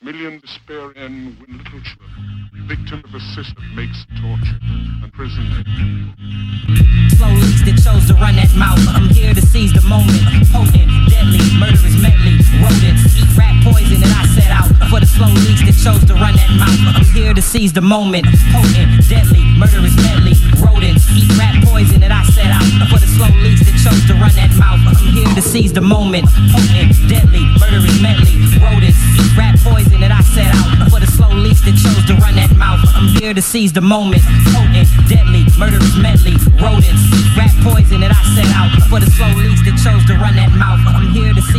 Million despair in little children, victim of a system makes torture and prison. Slow leaks that chose to run that mouth. I'm here to seize the moment. Potent, deadly, murderous medley. Rodents eat rat poison and I set out for the slow leaks that chose to run that mouth. I'm here to seize the moment. Potent, deadly, murderous medley. Rodents eat rat poison and I set out for the slow leaks that chose to run that mouth. I'm here to seize the moment. Potent, deadly, murderous medley. Rodents eat rat poison here to seize the moment. Potent, deadly, murderous medley, rodents, rat poison that I set out for the slow leaks that chose to run that mouth. I'm here to moment.